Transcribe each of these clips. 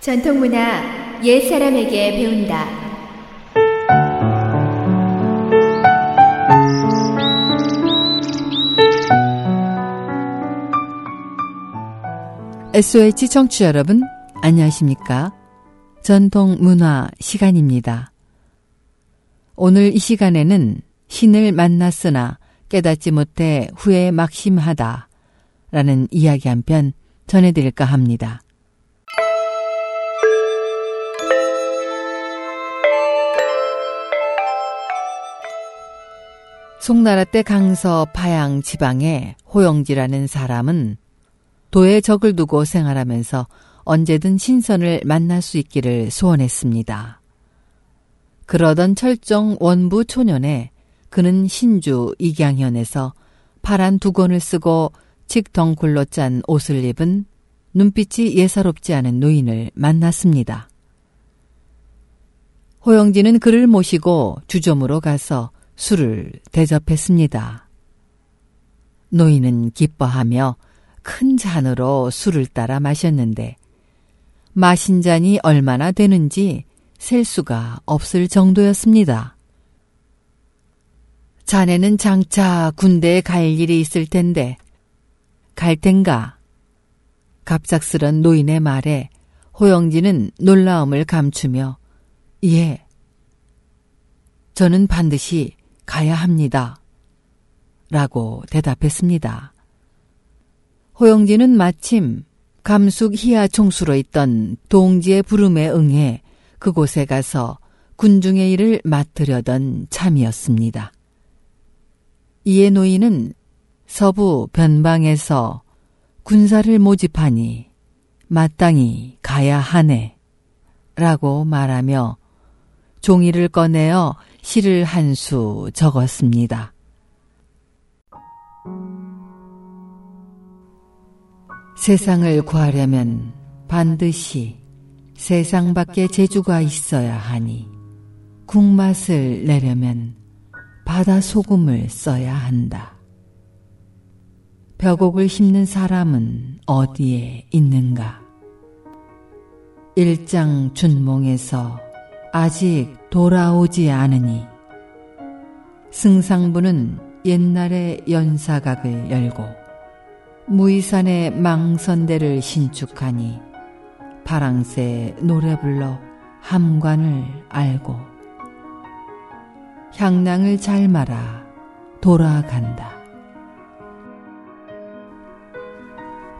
전통문화 옛 사람에게 배운다. SOH 청취자 여러분, 안녕하십니까? 전통문화 시간입니다. 오늘 이 시간에는 신을 만났으나 깨닫지 못해 후에 막심하다 라는 이야기 한 편 전해드릴까 합니다. 송나라 때 강서 파양 지방의 호영지라는 사람은 도에 적을 두고 생활하면서 언제든 신선을 만날 수 있기를 소원했습니다. 그러던 철정 원부 초년에 그는 신주 이경현에서 파란 두건을 쓰고 칙덩굴로 짠 옷을 입은 눈빛이 예사롭지 않은 노인을 만났습니다. 호영진은 그를 모시고 주점으로 가서 술을 대접했습니다. 노인은 기뻐하며 큰 잔으로 술을 따라 마셨는데 마신 잔이 얼마나 되는지 셀 수가 없을 정도였습니다. 자네는 장차 군대에 갈 일이 있을 텐데 갈 텐가? 갑작스런 노인의 말에 호영진은 놀라움을 감추며 예. 저는 반드시 가야 합니다. 라고 대답했습니다. 호영진은 마침 감숙 희야 총수로 있던 동지의 부름에 응해 그곳에 가서 군중의 일을 맡으려던 참이었습니다. 이에 노인은 서부 변방에서 군사를 모집하니 마땅히 가야 하네. 라고 말하며 종이를 꺼내어 시를 한 수 적었습니다. 세상을 구하려면 반드시 세상 밖에 재주가 있어야 하니 국맛을 내려면 바다 소금을 써야 한다. 벽옥을 심는 사람은 어디에 있는가? 일장 준몽에서 아직 돌아오지 않으니 승상부는 옛날에 연사각을 열고 무이산의 망선대를 신축하니 파랑새 노래 불러 함관을 알고 향낭을 잘 말아 돌아간다.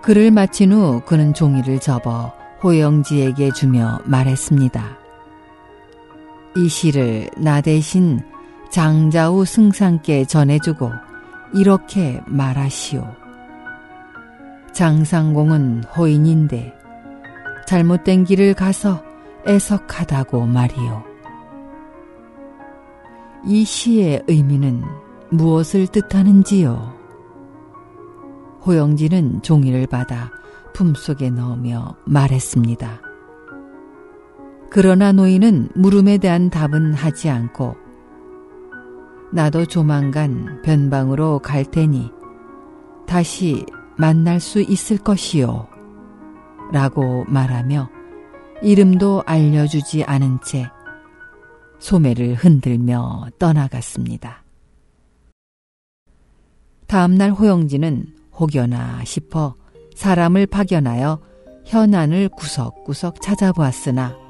글을 마친 후 그는 종이를 접어 호영지에게 주며 말했습니다. 이 시를 나 대신 장자우 승상께 전해주고 이렇게 말하시오. 장상공은 호인인데 잘못된 길을 가서 애석하다고 말이오. 이 시의 의미는 무엇을 뜻하는지요? 호영진은 종이를 받아 품속에 넣으며 말했습니다. 그러나 노인은 물음에 대한 답은 하지 않고 나도 조만간 변방으로 갈 테니 다시 만날 수 있을 것이요. 라고 말하며 이름도 알려주지 않은 채 소매를 흔들며 떠나갔습니다. 다음날 호영진은 혹여나 싶어 사람을 파견하여 현안을 구석구석 찾아보았으나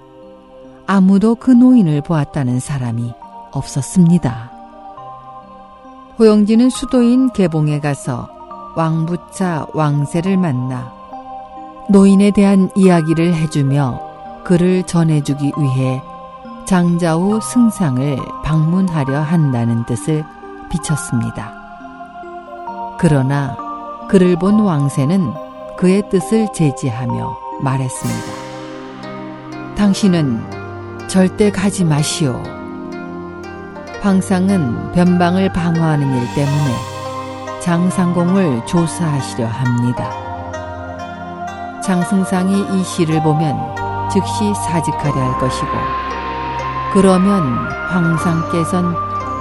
아무도 그 노인을 보았다는 사람이 없었습니다. 호영진은 수도인 개봉에 가서 왕부차 왕세를 만나 노인에 대한 이야기를 해주며 그를 전해주기 위해 장자후 승상을 방문하려 한다는 뜻을 비쳤습니다. 그러나 그를 본 왕세는 그의 뜻을 제지하며 말했습니다. 당신은 절대 가지 마시오. 황상은 변방을 방어하는 일 때문에 장상공을 조사하시려 합니다. 장승상이 이 시를 보면 즉시 사직하려 할 것이고 그러면 황상께선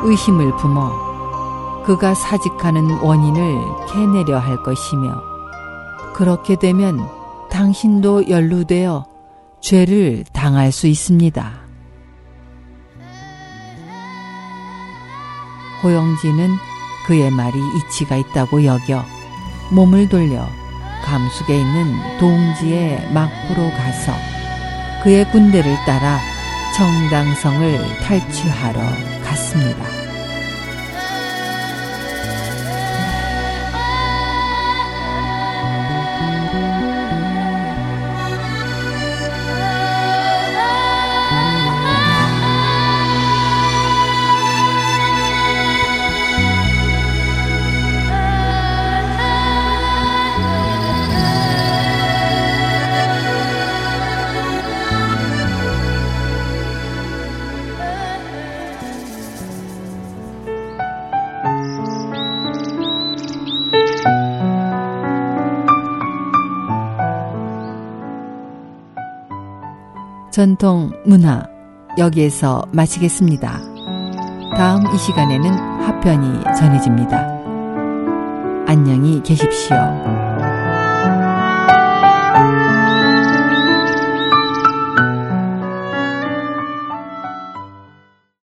의심을 품어 그가 사직하는 원인을 캐내려 할 것이며 그렇게 되면 당신도 연루되어 죄를 당할 수 있습니다. 호영진은 그의 말이 이치가 있다고 여겨 몸을 돌려 감숙에 있는 동지의 막부로 가서 그의 군대를 따라 정당성을 탈취하러 갔습니다. 전통 문화 여기에서 마치겠습니다. 다음 이 시간에는 하편이 전해집니다. 안녕히 계십시오.